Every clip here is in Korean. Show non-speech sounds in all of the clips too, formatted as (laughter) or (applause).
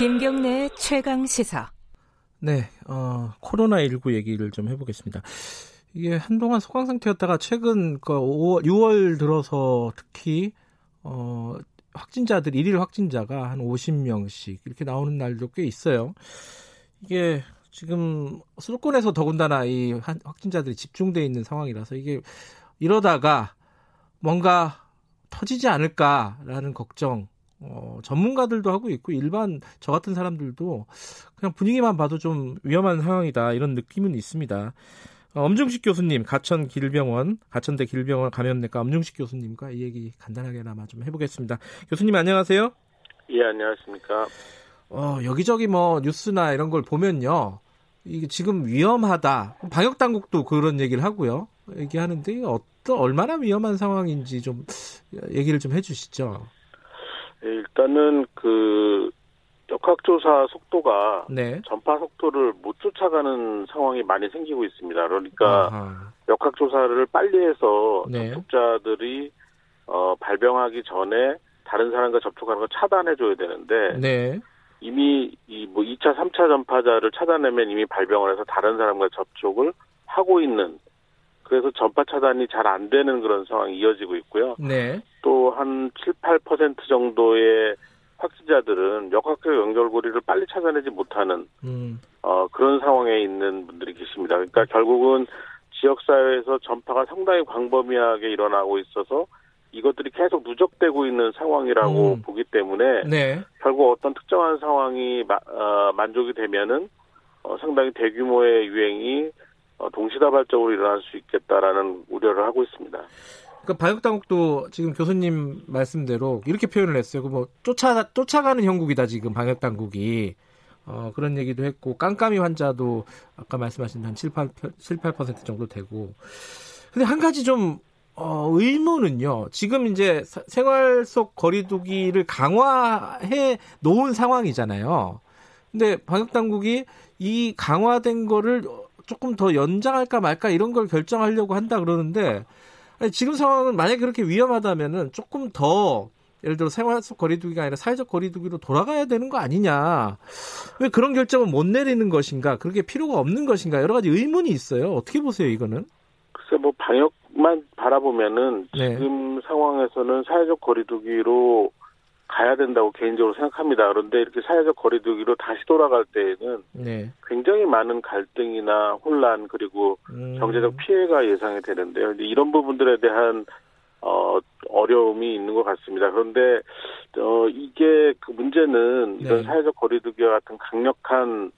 김경래 최강 시사. 네, 어, 코로나19 얘기를 좀 해보겠습니다. 이게 한동안 소강 상태였다가 최근 그 5월, 6월 들어서 특히 어, 확진자들 일일 확진자가 한 50명씩 이렇게 나오는 날도 꽤 있어요. 이게 지금 수도권에서 더군다나 이 확진자들이 집중돼 있는 상황이라서 이게 이러다가 뭔가 터지지 않을까라는 걱정 어, 전문가들도 하고 있고 일반 저 같은 사람들도 그냥 분위기만 봐도 좀 위험한 상황이다 이런 느낌은 있습니다. 어, 엄중식 교수님, 가천 길병원, 가천대 길병원 감염내과 엄중식 교수님과 이 얘기 간단하게나마 좀 해보겠습니다. 교수님 안녕하세요. 예, 안녕하십니까. 어, 여기저기 뭐 뉴스나 이런 걸 보면요. 이게 지금 위험하다. 방역 당국도 그런 얘기를 하고요. 얘기하는데 어떤 얼마나 위험한 상황인지 좀 얘기를 좀 해주시죠. 예, 일단은 그 역학조사 속도가 네. 전파 속도를 못 쫓아가는 상황이 많이 생기고 있습니다. 그러니까 아하. 역학조사를 빨리 해서 네. 접촉자들이 어, 발병하기 전에 다른 사람과 접촉하는 걸 차단해줘야 되는데 네. 이미 이뭐 2차, 3차 전파자를 차단하면 이미 발병을 해서 다른 사람과 접촉을 하고 있는 그래서 전파 차단이 잘 안 되는 그런 상황이 이어지고 있고요. 네. 또 한 7, 8% 정도의 확진자들은 역학적 연결고리를 빨리 찾아내지 못하는 음. 어, 그런 상황에 있는 분들이 계십니다. 그러니까 결국은 지역사회에서 전파가 상당히 광범위하게 일어나고 있어서 이것들이 계속 누적되고 있는 상황이라고 음. 보기 때문에 네. 결국 어떤 특정한 상황이 마- 어, 만족이 되면은 어, 상당히 대규모의 유행이 어, 동시다발적으로 일어날 수 있겠다라는 우려를 하고 있습니다. 그러니까 방역 당국도 지금 교수님 말씀대로 이렇게 표현을 했어요. 그뭐 쫓아 쫓아가는 형국이다 지금 방역 당국이 어, 그런 얘기도 했고 깜깜이 환자도 아까 말씀하신 한 7, 8, 7, 8% 정도 되고 근데 한 가지 좀 어, 의문은요. 지금 이제 사- 생활 속 거리두기를 강화해 놓은 상황이잖아요. 근데 방역 당국이 이 강화된 거를 조금 더 연장할까 말까 이런 걸 결정하려고 한다 그러는데 아니, 지금 상황은 만약에 그렇게 위험하다면은 조금 더 예를 들어 생활 속 거리두기가 아니라 사회적 거리두기로 돌아가야 되는 거 아니냐. 왜 그런 결정을 못 내리는 것인가? 그렇게 필요가 없는 것인가? 여러 가지 의문이 있어요. 어떻게 보세요, 이거는? 글쎄 뭐 방역만 바라보면은 네. 지금 상황에서는 사회적 거리두기로 가야 된다고 개인적으로 생각합니다. 그런데 이렇게 사회적 거리두기로 다시 돌아갈 때에는 네. 굉장히 많은 갈등이나 혼란 그리고 음, 경제적 피해가 예상이 되는데요. 이런 부분들에 대한 어 어려움이 있는 것 같습니다. 그런데 어 이게 그 문제는 이런 네. 사회적 거리두기와 같은 강력한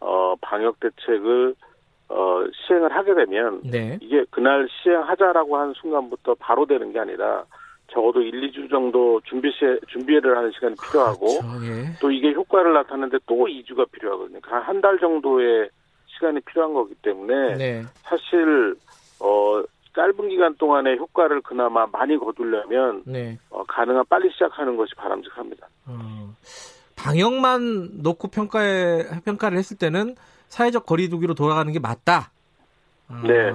어 방역 대책을 어 시행을 하게 되면 네. 이게 그날 시행하자라고 한 순간부터 바로 되는 게 아니라 적어도 1, 2주 정도 준비 시 준비를 하는 시간이 필요하고 그렇죠. 예. 또 이게 효과를 나타내는데 또 2주가 필요하거든요. 한 달 정도의 시간이 필요한 거기 때문에 네. 사실 어 짧은 기간 동안에 효과를 그나마 많이 거두려면 네. 어, 가능한 빨리 시작하는 것이 바람직합니다. 어, 방역만 놓고 평가에 평가를 했을 때는 사회적 거리두기로 돌아가는 게 맞다. 아, 네.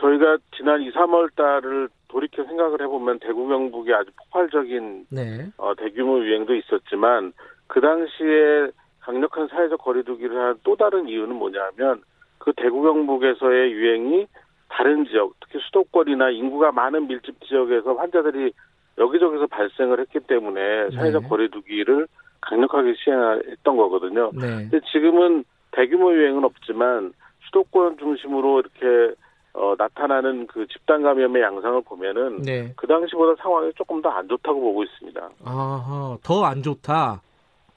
저희가 지난 2, 3월 달을 돌이켜 생각을 해보면 대구 경북이 아주 폭발적인 네. 어, 대규모 유행도 있었지만 그 당시에 강력한 사회적 거리두기를 한 또 다른 이유는 뭐냐면 그 대구 경북에서의 유행이 다른 지역, 특히 수도권이나 인구가 많은 밀집 지역에서 환자들이 여기저기서 발생을 했기 때문에 사회적 네. 거리두기를 강력하게 시행했던 거거든요. 네. 근데 지금은 대규모 유행은 없지만 수도권 중심으로 이렇게 어, 나타나는 그 집단 감염의 양상을 보면은 네. 그 당시보다 상황이 조금 더 안 좋다고 보고 있습니다. 아하, 더안 좋다.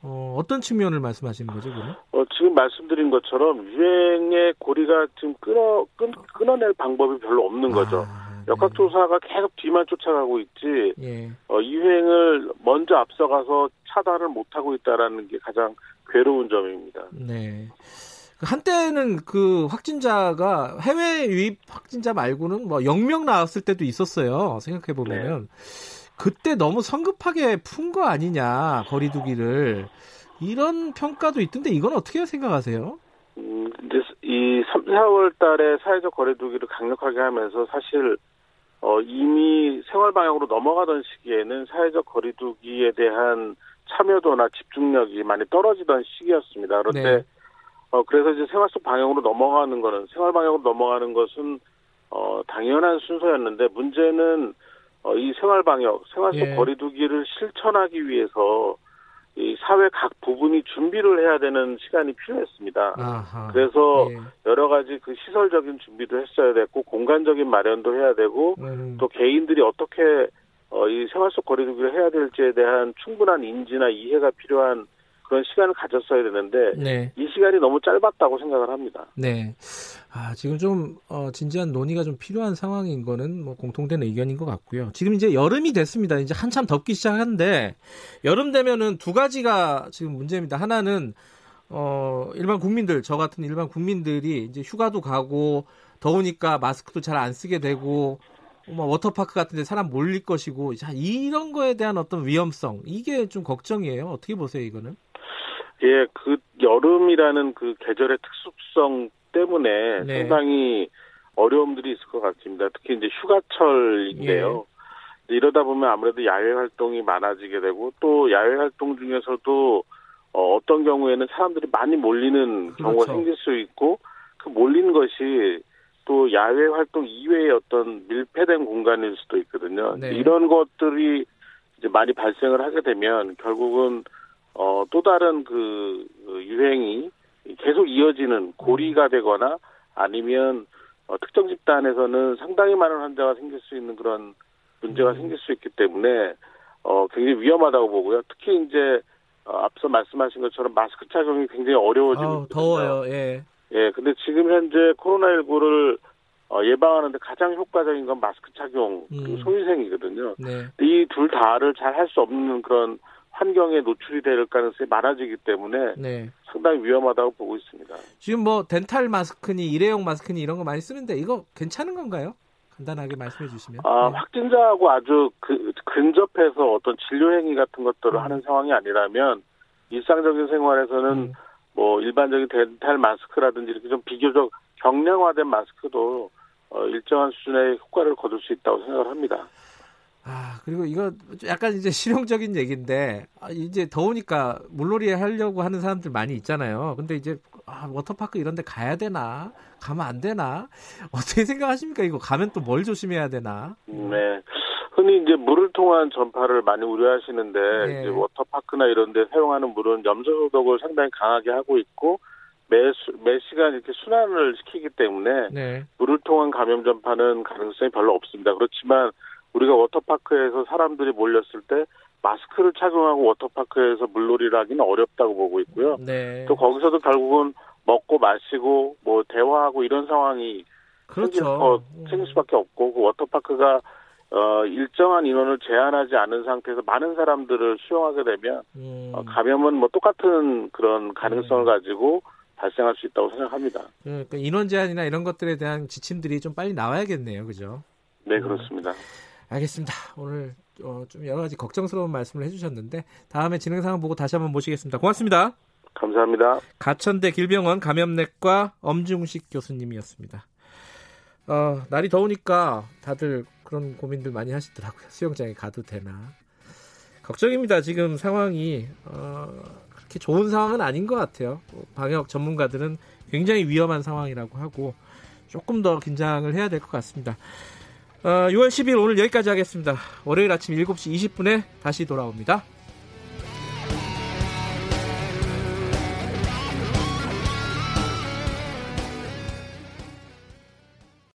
어, 어떤 측면을 말씀하시는 거죠, 그럼? 어, 지금 말씀드린 것처럼 유행의 고리가 지금 끊어 끊, 끊어낼 방법이 별로 없는 거죠. 아, 네. 역학조사가 계속 뒤만 쫓아가고 있지 예. 어, 이 유행을 먼저 앞서가서 차단을 못 하고 있다라는 게 가장 괴로운 점입니다. 네. 그 한때는 그 확진자가 해외 유입 확진자 말고는 뭐 0명 나왔을 때도 있었어요. 생각해 보면은 그때 너무 성급하게 푼 거 아니냐 거리두기를 이런 평가도 있던데 이건 어떻게 생각하세요? 음, 근데 이 3, 4월 달에 사회적 거리두기를 강력하게 하면서 사실 어, 이미 생활 방향으로 넘어가던 시기에는 사회적 거리두기에 대한 참여도나 집중력이 많이 떨어지던 시기였습니다. 그런데 네. 어 그래서 이제 생활 속 방역으로 넘어가는 거는 생활 방역으로 넘어가는 것은 어 당연한 순서였는데 문제는 어, 이 생활 방역, 생활 속 예. 거리두기를 실천하기 위해서 이 사회 각 부분이 준비를 해야 되는 시간이 필요했습니다. 아하. 그래서 예. 여러 가지 그 시설적인 준비도 했어야 됐고 공간적인 마련도 해야 되고 음, 또 개인들이 어떻게 어, 이 생활 속 거리두기를 해야 될지에 대한 충분한 인지나 이해가 필요한 그런 시간을 가졌어야 되는데 네. 이 시간이 너무 짧았다고 생각을 합니다. 네. 아, 지금 좀, 어, 진지한 논의가 좀 필요한 상황인 거는 뭐 공통된 의견인 것 같고요. 지금 이제 여름이 됐습니다. 이제 한참 덥기 시작한데, 여름 되면은 두 가지가 지금 문제입니다. 하나는, 어, 일반 국민들, 저 같은 일반 국민들이 이제 휴가도 가고, 더우니까 마스크도 잘 안 쓰게 되고, 뭐 워터파크 같은 데 사람 몰릴 것이고, 자, 이런 거에 대한 어떤 위험성, 이게 좀 걱정이에요. 어떻게 보세요, 이거는? 예, 그 여름이라는 그 계절의 특수성 때문에 네. 상당히 어려움들이 있을 것 같습니다. 특히 이제 휴가철인데요. 예. 이러다 보면 아무래도 야외 활동이 많아지게 되고 또 야외 활동 중에서도 어, 어떤 경우에는 사람들이 많이 몰리는 경우가 그렇죠. 생길 수 있고 그 몰린 것이 또 야외 활동 이외의 어떤 밀폐된 공간일 수도 있거든요. 네. 이런 것들이 이제 많이 발생을 하게 되면 결국은 어, 또 다른 그그 유행이 계속 이어지는 고리가 되거나 아니면 어, 특정 집단에서는 상당히 많은 환자가 생길 수 있는 그런 문제가 음. 생길 수 있기 때문에 어, 굉장히 위험하다고 보고요. 특히 이제 어, 앞서 말씀하신 것처럼 마스크 착용이 굉장히 어려워지고 아우. 더워요. 예. 예, 근데 지금 현재 코로나19를 어, 예방하는데 가장 효과적인 건 마스크 착용, 음. 소위생이거든요. 네. 이둘 다를 잘 할 수 없는 그런 환경에 노출이 될 가능성이 많아지기 때문에 네. 상당히 위험하다고 보고 있습니다. 지금 뭐 덴탈 마스크니 일회용 마스크니 이런 거 많이 쓰는데 이거 괜찮은 건가요? 간단하게 말씀해 주시면. 아, 네. 확진자하고 아주 그, 근접해서 어떤 진료 행위 같은 것들을 음. 하는 상황이 아니라면 일상적인 생활에서는 음, 뭐 일반적인 덴탈 마스크라든지 이렇게 좀 비교적 경량화된 마스크도 어, 일정한 수준의 효과를 거둘 수 있다고 생각을 합니다. 아 그리고 이거 약간 이제 실용적인 얘기인데 아, 이제 더우니까 물놀이 하려고 하는 사람들 많이 있잖아요. 근데 이제 아, 워터파크 이런 데 가야 되나? 가면 안 되나? (laughs) 어떻게 생각하십니까? 이거 가면 또 뭘 조심해야 되나? 네. 흔히 이제 물을 통한 전파를 많이 우려하시는데 네. 이제 워터파크나 이런 데 사용하는 물은 염소 소독을 상당히 강하게 하고 있고 매, 수- 매 시간 이렇게 순환을 시키기 때문에 네. 물을 통한 감염 전파는 가능성이 별로 없습니다. 그렇지만 우리가 워터파크에서 사람들이 몰렸을 때 마스크를 착용하고 워터파크에서 물놀이를 하기는 어렵다고 보고 있고요. 네. 또 거기서도 결국은 먹고 마시고 뭐 대화하고 이런 상황이 그렇죠. 어, 생길 수밖에 없고 그 워터파크가 어, 일정한 인원을 제한하지 않은 상태에서 많은 사람들을 수용하게 되면 음, 어, 감염은 뭐 똑같은 그런 가능성을 음. 가지고 발생할 수 있다고 생각합니다. 그러니까 인원 제한이나 이런 것들에 대한 지침들이 좀 빨리 나와야겠네요. 그죠? 네, 그렇습니다. 알겠습니다. 오늘 어, 좀 여러 가지 걱정스러운 말씀을 해주셨는데 다음에 진행 상황 보고 다시 한번 모시겠습니다. 고맙습니다. 감사합니다. 가천대 길병원 감염내과 엄중식 교수님이었습니다. 어, 날이 더우니까 다들 그런 고민들 많이 하시더라고요. 수영장에 가도 되나. 걱정입니다. 지금 상황이 어, 그렇게 좋은 상황은 아닌 것 같아요. 뭐 방역 전문가들은 굉장히 위험한 상황이라고 하고 조금 더 긴장을 해야 될 것 같습니다. 어, 6월 10일 오늘 여기까지 하겠습니다. 월요일 아침 7시 20분에 다시 돌아옵니다.